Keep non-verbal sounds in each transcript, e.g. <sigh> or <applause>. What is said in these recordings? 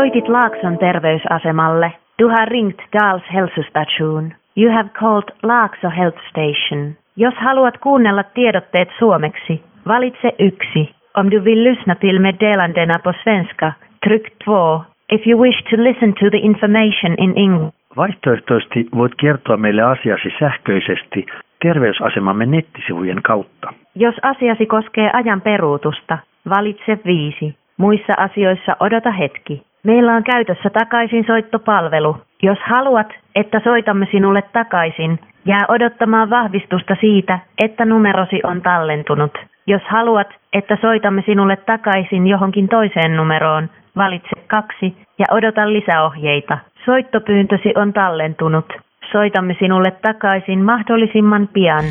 Soitit Laakson terveysasemalle. Du har ringt Dals hälsostation. You have called Laakso Health Station. Jos haluat kuunnella tiedotteet suomeksi, valitse yksi. Om du vill lyssna till meddelandena på svenska, tryck 2. If you wish to listen to the information in English. Vaihtoehtoisesti voit kertoa meille asiasi sähköisesti terveysasemamme nettisivujen kautta. Jos asiasi koskee ajan peruutusta, valitse 5. Muissa asioissa odota hetki. Meillä on käytössä takaisinsoittopalvelu. Jos haluat, että soitamme sinulle takaisin, jää odottamaan vahvistusta siitä, että numerosi on tallentunut. Jos haluat, että soitamme sinulle takaisin johonkin toiseen numeroon, valitse kaksi ja odota lisäohjeita. Soittopyyntösi on tallentunut. Soitamme sinulle takaisin mahdollisimman pian.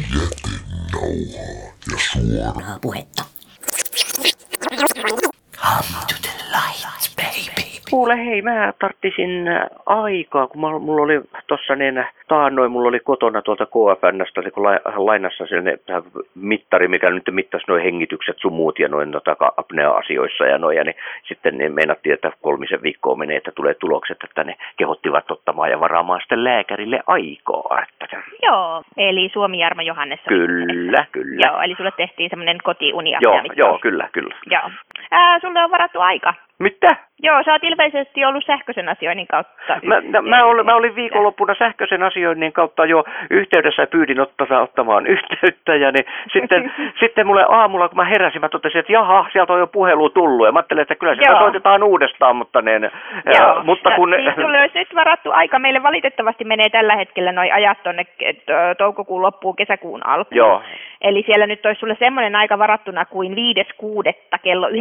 suoraa puhetta. Come to the. Kuule hei, mä tarttisin aikaa, kun mulla oli tossa niin taannoin, mulla oli kotona tuolta KFNstä niin kun la- lainassa sellainen äh, mittari, mikä nyt mittasi noin hengitykset sun muut ja noin no, apnea-asioissa ja noin, ja niin sitten niin meinattiin, että kolmisen viikkoa menee, että tulee tulokset, että ne kehottivat ottamaan ja varaamaan sitten lääkärille aikaa. Että, Joo, eli Suomi Jarmo Johannes. kyllä, kyllä. Joo, eli sulle tehtiin semmoinen kotiuni joo, joo, kyllä, kyllä. Joo. Ää, sulle on varattu aika. Mitä? Joo, sä oot ilmeisesti ollut sähköisen asioinnin kautta. Mä, mä, mä, olin, mä olin viikonloppuna sähköisen asioinnin kautta jo yhteydessä ja pyydin ottaa, ottamaan <laughs> yhteyttä. Ja niin sitten, <laughs> sitten mulle aamulla, kun mä heräsin, mä totesin, että jaha, sieltä on jo puhelu tullut. Ja mä ajattelin, että kyllä sitä soitetaan uudestaan, mutta, niin, Joo, ää, mutta kun... Ja, siis sulle olisi nyt varattu aika. Meille valitettavasti menee tällä hetkellä noi ajat ö, toukokuun loppuun, kesäkuun alkuun. Joo. Eli siellä nyt olisi sulle semmoinen aika varattuna kuin 5.6. kello 9.20.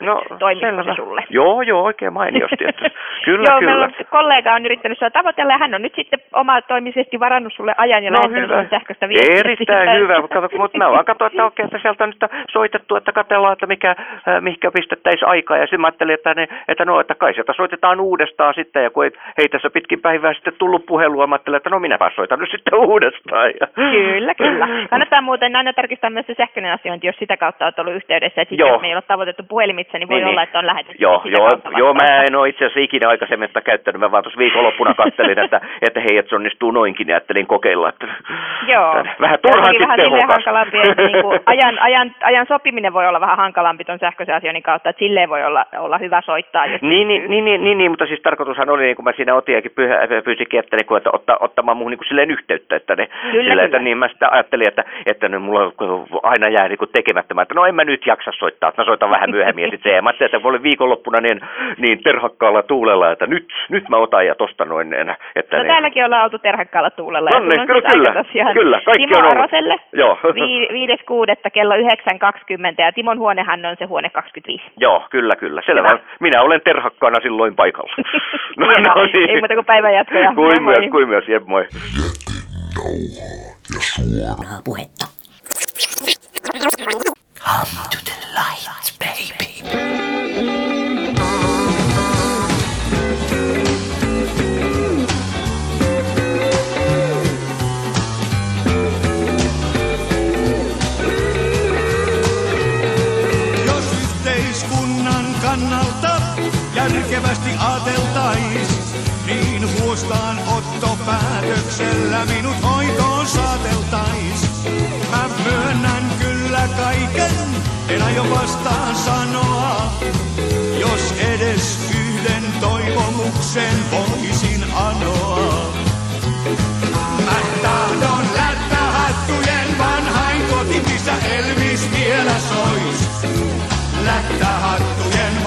No, Toimisiko selvä. se sulle? Joo, joo, oikein mainiosti. Että, <laughs> kyllä, Joo, kyllä. meillä on kollega on yrittänyt sua tavoitella ja hän on nyt sitten omatoimisesti varannut sulle ajan ja No lähettänyt sähköistä viestiä. Erittäin hyvä, mutta kato, mutta mä vaan katsoin, että okei, että sieltä on nyt soitettu, että katsellaan, että mikä, äh, mihinkä pistettäisiin aikaa. Ja sitten mä ajattelin, että, ne, että no, että kai sieltä soitetaan uudestaan sitten. Ja kun ei, ei tässä pitkin päivää sitten tullut puhelua, mä ajattelin, että no minäpä soitan nyt sitten <laughs> uudestaan. Ja... Kyllä, kyllä. <laughs> Kannattaa muuten aina tarkistaa myös se sähköinen asiointi, jos sitä kautta olet ollut yhteydessä. Et sit Joo. jos me ei ole tavoitettu puhelimitse, niin voi Niin, olla, niin. että on lähetetty Joo, sitä joo, joo, vastaan. Mä en ole itse asiassa ikinä aikaisemmin sitä käyttänyt. Mä vaan tuossa viikonloppuna kattelin, että, että hei, että se onnistuu noinkin ja ajattelin kokeilla. Että, Joo. että vähän turhankin toki vähän silleen tehokas. hankalampi, että niinku ajan, ajan, ajan sopiminen voi olla vähän hankalampi tuon sähköisen asioinnin kautta, että silleen voi olla, olla hyvä soittaa. Jos Niin, niin, niin, niin, niin, niin, mutta siis tarkoitushan oli, niin kuin mä siinä otiakin pyhä, pyysikin, että, niin kuin, että otta, ottamaan muuhun niin kuin silleen yhteyttä, että, ne, Kyllä, silleen, että kyllä. niin mä sitten ajattelin, että, että ne mulla aina jää niin kuin tekemättä, että no en mä nyt jaksa soittaa, että mä soitan vähän myöhemmin ja sitten se, ja mä ajattelin, että kun oli viikonloppuna niin, niin terhakkaalla tuulella, että nyt, nyt mä otan ja tosta noin, niin, että No ne, täälläkin ollaan oltu terhakkaalla tuulella. ja No niin, kyllä, kyllä. tosiaan Kyllä, kaikki Timo on ollut. Aroselle Joo. vi- 5.6. kello 9.20 ja Timon huonehan on se huone 25. Joo, kyllä, kyllä, selvä. Hyvä. Minä olen terhakkaana silloin paikalla. <laughs> Hienoa. Ei muuta kuin päivän jatkoja. Kuin moi. myös, kuin myös, jep moi. Suoraa puhetta. Come to the light, baby. Järkevästi ajateltais, niin huostaan ottopäätöksellä minut hoitoon saateltais. Mä myönnän kyllä kaiken, en aio vastaan sanoa, jos edes yhden toivomuksen voisin anoa. Mä tahdon lättähattujen vanhain koti, missä Elvis vielä sois. Lättähattujen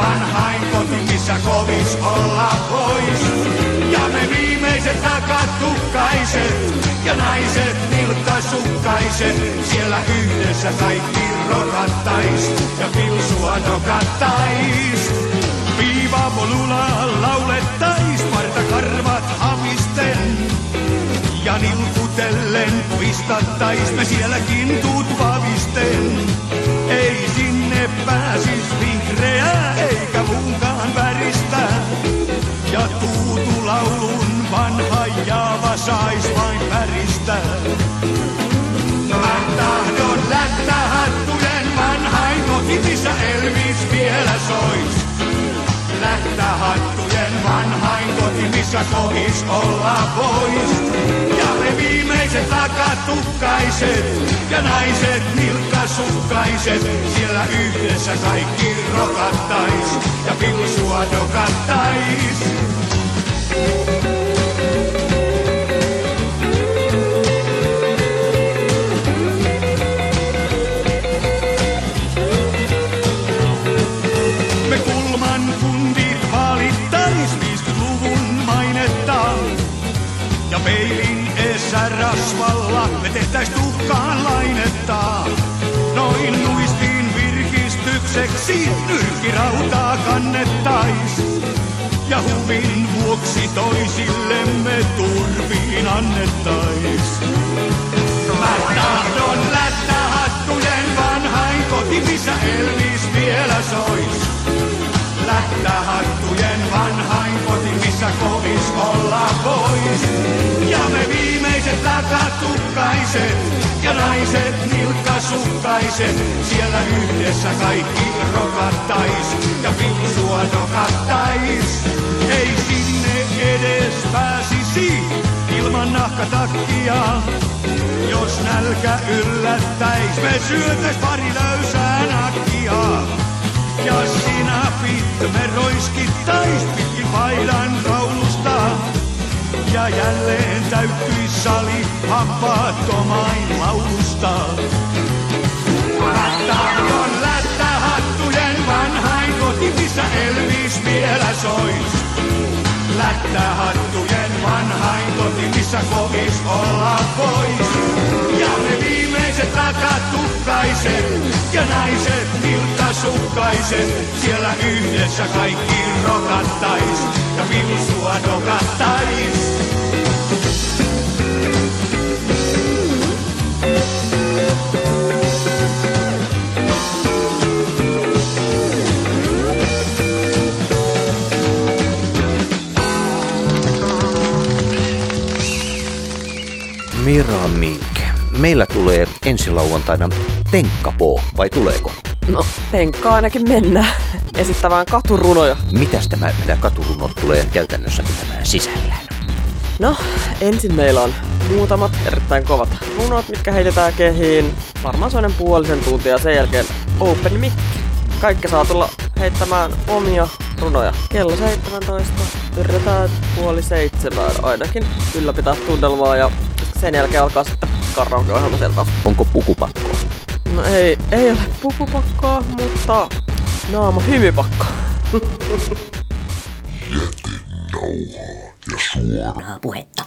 vanhain koti, missä kovis olla vois. Ja me viimeiset takatukkaiset ja naiset nilkkasukkaiset. Siellä yhdessä kaikki rokattais ja pilsua nokattais. Viivapolulla laulettais, partakarvat hamisten. Ja nilkutellen puistattais me sielläkin tuut vavisten. Ei sinne pääsis vihreää missä kovis olla vois. Ja me viimeiset takatukkaiset ja naiset nilkkasukkaiset, siellä yhdessä kaikki rokattais ja pilsua dokattais. Peilin eessä rasvalla me tehtäis tuhkaan lainetta. Noin nuistiin virkistykseksi nyrkirautaa kannettais. Ja huvin vuoksi toisillemme turpiin annettais. Mä tahdon lättähattujen vanhain koti, missä Elvis vielä sois. Lättähattujen vanhain koti, missä kovis olla vois. Ja me viimeiset lakatukkaiset ja naiset nilkkasukkaiset, siellä yhdessä kaikki rokattais ja pilsua dokattais. Ei sinne edes pääsisi ilman nahkatakkia. Jos nälkä yllättäis, me syötäis pari löysää nakkia. Ja sinapit me roiskittais pitkin paidan kaulusta. Ja jälleen täyttyis sali hampaattomain laulusta. Mä tahdon lättähattujen vanhain koti, missä Elvis vielä sois. Lättähattujen vanhain koti, missä kovis olla pois. Viimeiset rakastukkaiset ja naiset nilkkasukkaiset, siellä yhdessä kaikki rokattais ja pilsua dokattais. Mira Mink. Meillä tulee ensi lauantaina Tenkkapoo, vai tuleeko? No, penkkaa ainakin mennään. Esittämään katurunoja. Mitäs tämä, mitä katurunnot tulee käytännössä pitämään sisällään? No, ensin meillä on muutamat erittäin kovat runot, mitkä heitetään kehiin. Varmaan sellainen puolisen tuntia sen jälkeen open mic. Kaikki saa tulla heittämään omia runoja. Kello 17. Yritetään puoli seitsemään ainakin ylläpitää tunnelmaa ja sen jälkeen alkaa sitten karaoke-ohjelma sieltä. Onko pukupakkoa? No ei, ei ole pukupakkoa, mutta naama hymypakko. Suoraa puhetta.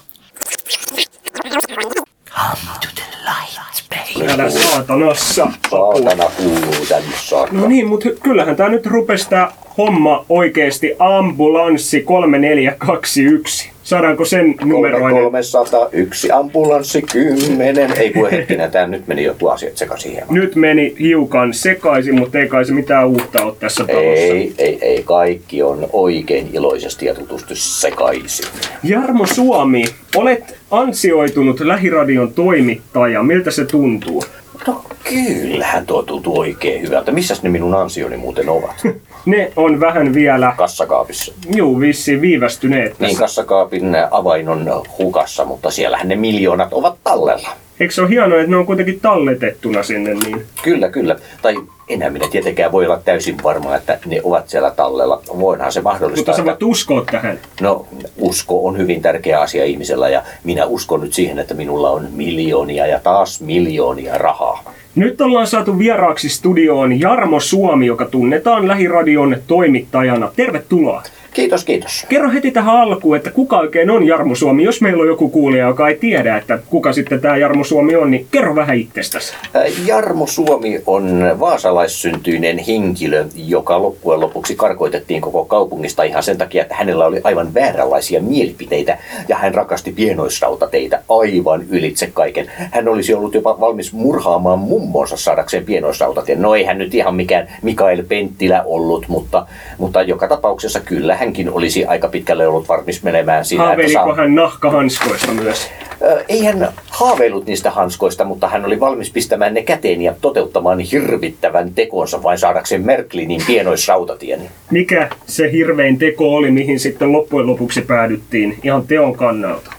Come to the light, baby. Älä saatanassa. Saatana kuuluu tänne saakka. No niin, mutta kyllähän tää nyt rupes tää homma oikeesti ambulanssi 3421. Saadaanko sen numeroinen? 301 ambulanssi 10. Ei kun hetkinen, tää nyt meni joku asiat sekaisin hieman. Nyt meni hiukan sekaisin, mutta ei kai se mitään uutta ole tässä talossa. Ei, ei, ei, kaikki on oikein iloisesti ja tutustu sekaisin. Jarmo Suomi, olet ansioitunut lähiradion toimittaja. Miltä se tuntuu? No kyllähän tuo tuntuu oikein hyvältä. Missäs ne minun ansioni muuten ovat? <laughs> Ne on vähän vielä, Kassakaapissa. juu, vissiin viivästyneet Niin, kassakaapin avain on hukassa, mutta siellähän ne miljoonat ovat tallella. Eikö se ole hienoa, että ne on kuitenkin talletettuna sinne niin? Kyllä, kyllä. Tai enää minä tietenkään voi olla täysin varma, että ne ovat siellä tallella. Voinhan se mahdollistaa. Mutta sä että- voit uskoa tähän. No, usko on hyvin tärkeä asia ihmisellä ja minä uskon nyt siihen, että minulla on miljoonia ja taas miljoonia rahaa. Nyt ollaan saatu vieraaksi studioon Jarmo Suomi, joka tunnetaan lähiradion toimittajana. Tervetuloa. Kiitos, kiitos. Kerro heti tähän alkuun, että kuka oikein on Jarmo Suomi. Jos meillä on joku kuulija, joka ei tiedä, että kuka sitten tämä Jarmo Suomi on, niin kerro vähän itsestäsi. Jarmo Suomi on vaasalaissyntyinen henkilö, joka loppujen lopuksi karkoitettiin koko kaupungista ihan sen takia, että hänellä oli aivan vääränlaisia mielipiteitä ja hän rakasti pienoisrautateitä aivan ylitse kaiken. Hän olisi ollut jopa valmis murhaamaan mummonsa saadakseen pienoisrautatien. No ei hän nyt ihan mikään Mikael Penttilä ollut, mutta, mutta joka tapauksessa kyllä hänkin olisi aika pitkälle ollut varmis menemään siinä, että Haaveiliko saa... hän nahkahanskoista myös? Ei hän haaveillut niistä hanskoista, mutta hän oli valmis pistämään ne käteen ja toteuttamaan hirvittävän tekonsa vain saadakseen Merklinin pienoisrautatien. Mikä se hirvein teko oli, mihin sitten loppujen lopuksi päädyttiin ihan teon kannalta?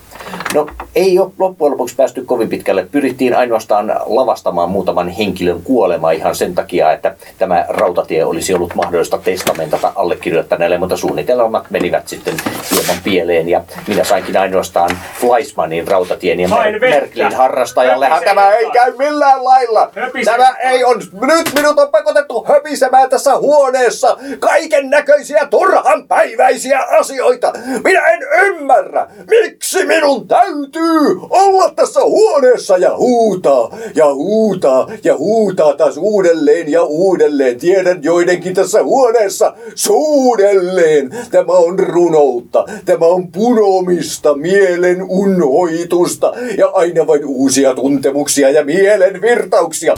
No ei ole loppujen lopuksi päästy kovin pitkälle. Pyrittiin ainoastaan lavastamaan muutaman henkilön kuolema ihan sen takia, että tämä rautatie olisi ollut mahdollista testamentata allekirjoittaneelle, mutta suunnitelmat menivät sitten hieman pieleen ja minä sainkin ainoastaan Fleismanin rautatien ja Mer-. Merklin harrastajallehan Höpise tämä ei käy millään lailla. Tämä ei on, nyt minut on pakotettu höpisemään tässä huoneessa kaiken näköisiä turhanpäiväisiä asioita. Minä en ymmärrä, miksi minun täytyy olla tässä huoneessa ja huutaa ja huutaa ja huutaa taas uudelleen ja uudelleen. Tiedän joidenkin tässä huoneessa suudelleen. Tämä on runoutta, tämä on punomista, mielen unhoitusta ja aina vain uusia tuntemuksia ja mielen virtauksia.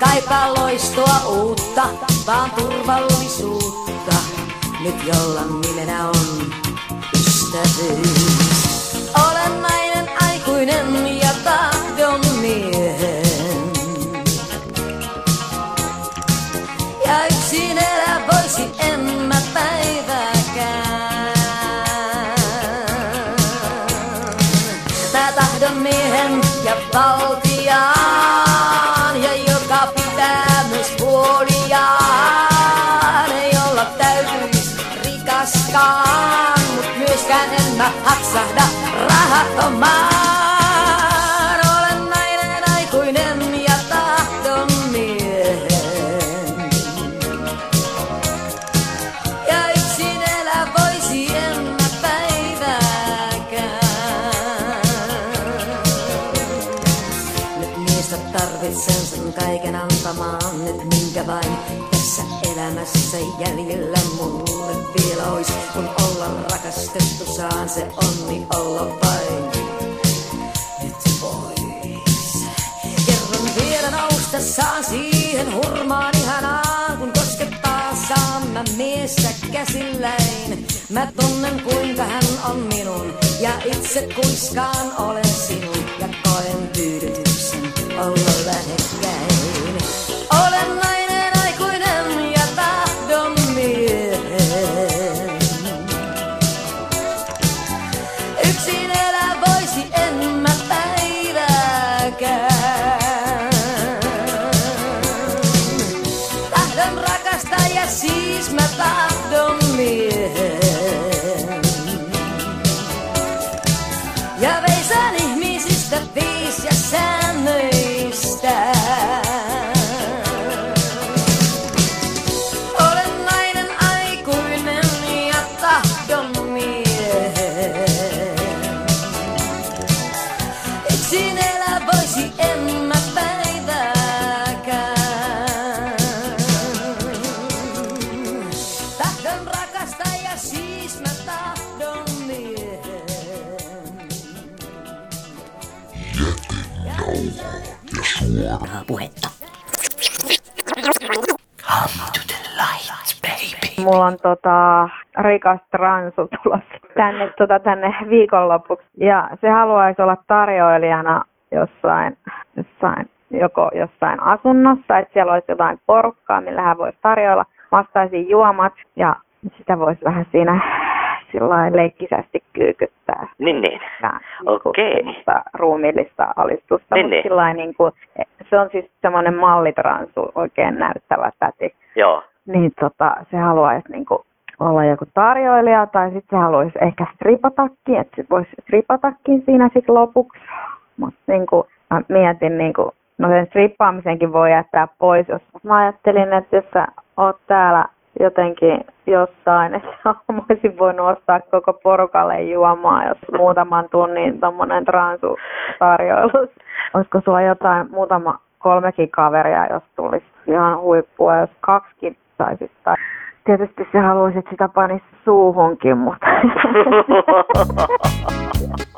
Kaipaa loistoa uutta, vaan turvallisuutta. Nyt jolla nimenä on ystävyys. Olen nainen aikuinen mä haksahda rahattomaan. Olen nainen aikuinen ja tahdon miehen. Ja yksin elää voisi en mä päivääkään. Nyt niistä tarvitsen sen kaiken antamaan, nyt minkä vain elämässä jäljellä mulle vielä ois. Kun olla rakastettu saan se onni olla vain. Nyt pois. Kerran vielä nousta saan siihen hurmaan ihanaan, kun koskettaa saan mä miestä käsilläin. Mä tunnen kuinka hän on minun ja itse kuiskaan olen sinun ja koen tyydytyksen olla lähekkäin. Yksin elää voisi en mä päivääkään. Siis mä tahdon. Suoraa puhetta. Come to the light, baby. Mulla on tota, rikas transu tulossa tänne, tota, tänne viikonlopuksi. Ja se haluaisi olla tarjoilijana jossain, jossain, joko jossain asunnossa, että siellä olisi jotain porukkaa, millä hän voisi tarjoilla. Mä juomat ja sitä voisi vähän siinä sillä leikkisästi kyykyttää. Niin, niin. Vähän Okei. semmoista ruumiillista alistusta, Niin, mutta niin. sillä lailla niin kuin, se on siis semmoinen mallitransu, oikein näyttävä täti. Joo. Niin tota, se haluaisi niin kuin olla joku tarjoilija tai sitten se haluaisi ehkä stripatakki, että se voisi stripatakin siinä sitten lopuksi. Mutta niin kuin, mä mietin, niin kuin, no sen strippaamisenkin voi jättää pois, jos mä ajattelin, että jos sä oot täällä jotenkin jossain, että mä <laughs> olisin voinut ostaa koko porukalle juomaa, jos muutaman tunnin tommonen transu-tarjoilus. Olisiko sulla jotain, muutama kolmekin kaveria, jos tulisi ihan huippua, jos kaksikin saisit. Tai tietysti sä haluaisit sitä panisi suuhunkin, mutta... <laughs>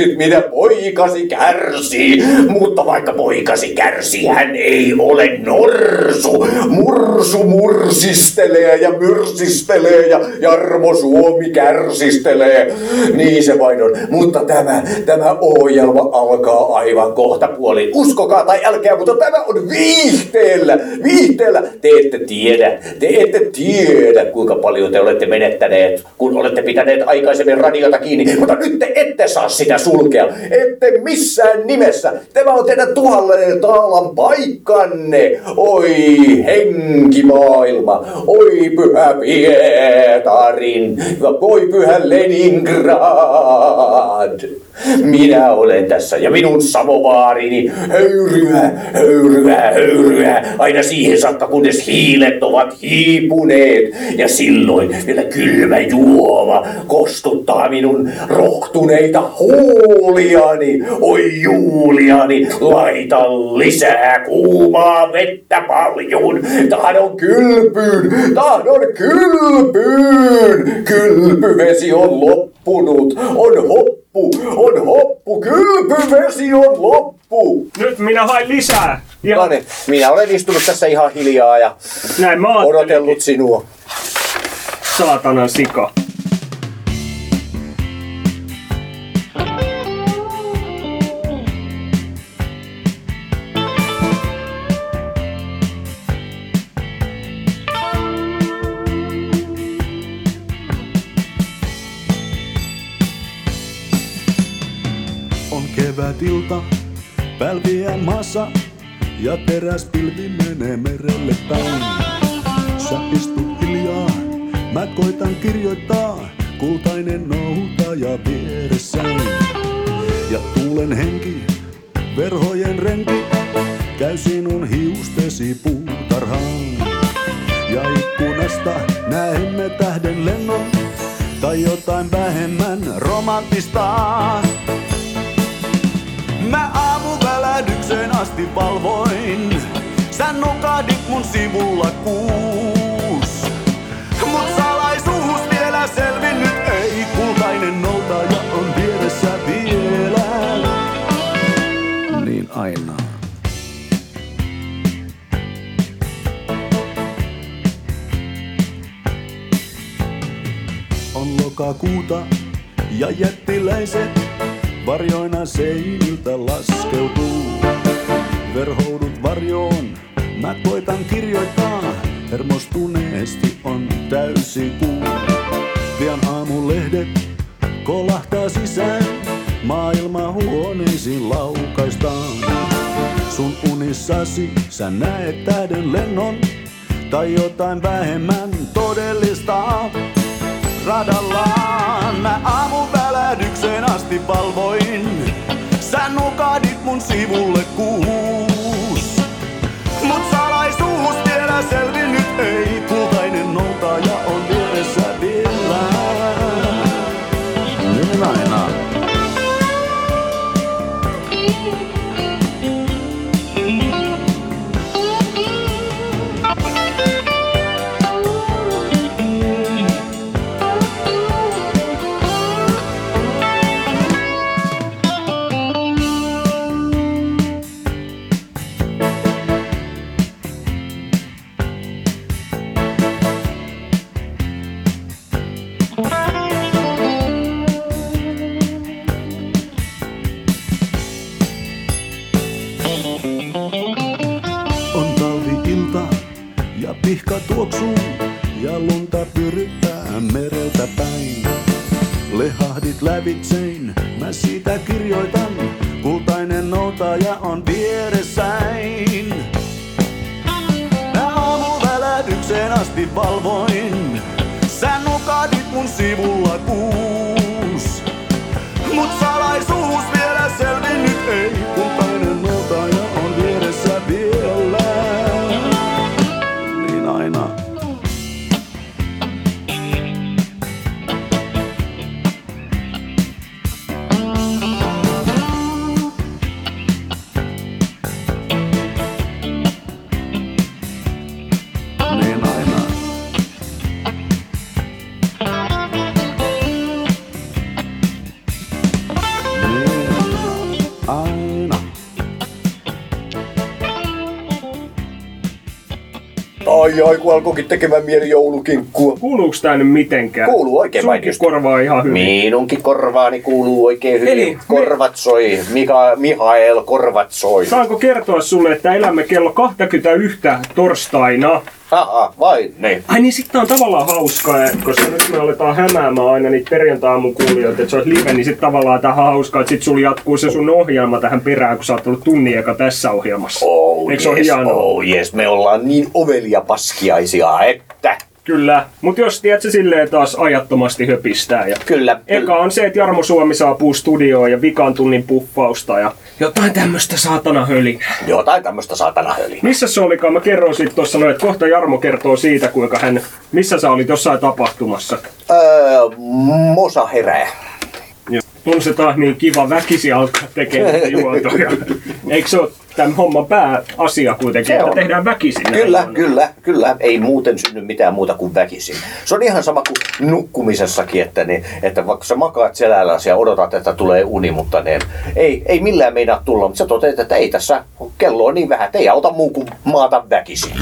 kun näkisit, mitä poikasi kärsii. Mutta vaikka poikasi kärsii, hän ei ole norsu. Mursu mursistelee ja myrsistelee ja Jarmo Suomi kärsistelee. Niin se vain on. Mutta tämä, tämä ohjelma alkaa aivan kohta puoliin. Uskokaa tai älkää, mutta tämä on viihteellä. Viihteellä. Te ette tiedä, te ette tiedä, kuinka paljon te olette menettäneet, kun olette pitäneet aikaisemmin radiota kiinni. Mutta nyt te ette saa sitä sulkea. Ette missään nimessä. Tämä on teidän tuhallinen taalan paikkanne. Oi henkimaailma, oi pyhä Pietarin, oi pyhä Leningrad. Minä olen tässä ja minun samovaarini höyryä, höyryä, höyryä, aina siihen saakka kunnes hiilet ovat hiipuneet. Ja silloin vielä kylmä juoma kostuttaa minun rohtuneita huuliani. Oi Juliani, laita lisää kuumaa vettä paljon. Tahdon kylpyyn, tahdon kylpyyn. Kylpyvesi on loppunut, on hoppu, on hoppu, kylpyvesi on loppu. Nyt minä hain lisää. Ja No niin, minä olen istunut tässä ihan hiljaa ja näin odotellut sinua. Saatanan sika. Kevätilta, pälvien maassa ja teräspilvi menee merelle päin. Sä istut hiljaa, mä koitan kirjoittaa, kultainen noutaja vieressäin. Ja tuulen henki, verhojen renki, käy sinun hiustesi puutarhaan. Ja ikkunasta näemme tähden lennon, tai jotain vähemmän romanttista. Aamuvälähdyksen asti valvoin. Sä nukahdit mun sivulla kuus. Mut salaisuus vielä selvinnyt ei. Kultainen noutaja on vieressä vielä. Niin aina. On lokakuuta ja jättiläiset varjoina seiniltä laskeutuu. Verhoudut varjoon, mä koitan kirjoittaa, hermostuneesti on täysi kuu. Pian aamulehdet kolahtaa sisään, maailma huoneisiin laukaistaan. Sun unissasi sä näet tähden lennon, tai jotain vähemmän todellista radallaan. Mä aamuvälähdyksen asti valvoin. Sä nukahdit mun sivulle kuus. Pihka tuoksuu ja lunta pyryttää mereltä päin. Lehahdit lävitsein, mä siitä kirjoitan, kultainen noutaja on vieressäin. Mä aamuvälähdyksen asti valvoin, sä nukahdit mun sivulla kuus. Mut salaisuus vielä selvinnyt ei, Ai ai, kun alkoikin tekemään mieli joulukinkkua. Kuuluuks tää nyt mitenkään? Kuuluu oikein Sunkin mainiosti. korvaa ihan hyvin. Minunkin korvaani kuuluu oikein hyvin. Eli me- korvat soi. Mika, Mihael, korvat soi. Saanko kertoa sulle, että elämme kello 21 torstaina Aha, vai niin. Ai niin, sitten on tavallaan hauskaa, eh, koska nyt me aletaan hämäämään aina niitä perjantai kuulijoita, että se olisi live, niin sitten tavallaan tähän hauskaa, että sitten sulla jatkuu se sun ohjelma tähän perään, kun sä oot ollut tunnin eka tässä ohjelmassa. Oh, Eikö se ole yes, hienoa? oh yes, me ollaan niin ovelia paskiaisia, että... Kyllä, mutta jos tiedät se silleen taas ajattomasti höpistää. Ja Kyllä. Eka on se, että Jarmo Suomi saapuu studioon ja vikan tunnin puffausta ja jotain tämmöistä saatana hölinää. Jotain tämmöistä saatana hölinää. Missä se olikaan? Mä kerroin siitä tuossa noin, että kohta Jarmo kertoo siitä, kuinka hän, missä sä olit jossain tapahtumassa. Öö, Mosa herää. On se taas niin kiva väkisi alkaa tekemään juontoja. <laughs> Eikö se ole tämän homman pääasia kuitenkin, Se että on. tehdään väkisin? Kyllä, kyllä, kyllä. Ei muuten synny mitään muuta kuin väkisin. Se on ihan sama kuin nukkumisessakin, että, niin, että vaikka sä makaat selällä ja odotat, että tulee uni, mutta ne, ei, ei millään meinaa tulla, mutta sä toteat, että ei tässä, kello on niin vähän, että ei auta muu kuin maata väkisin.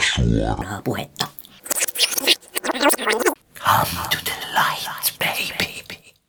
Suoraa puhetta. Come to the light, baby.